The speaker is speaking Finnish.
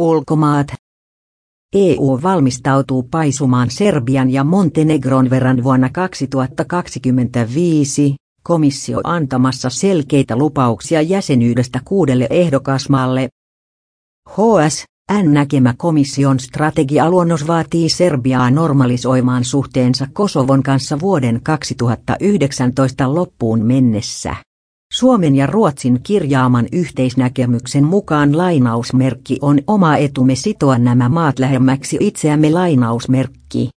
Ulkomaat. EU valmistautuu paisumaan Serbian ja Montenegron verran vuonna 2025, komissio antamassa selkeitä lupauksia jäsenyydestä kuudelle ehdokasmaalle. HS, N näkemä komission strategialuonnos vaatii Serbiaa normalisoimaan suhteensa Kosovon kanssa vuoden 2019 loppuun mennessä. Suomen ja Ruotsin kirjaaman yhteisnäkemyksen mukaan lainausmerkki on oma etumme sitoa nämä maat lähemmäksi itseämme lainausmerkki.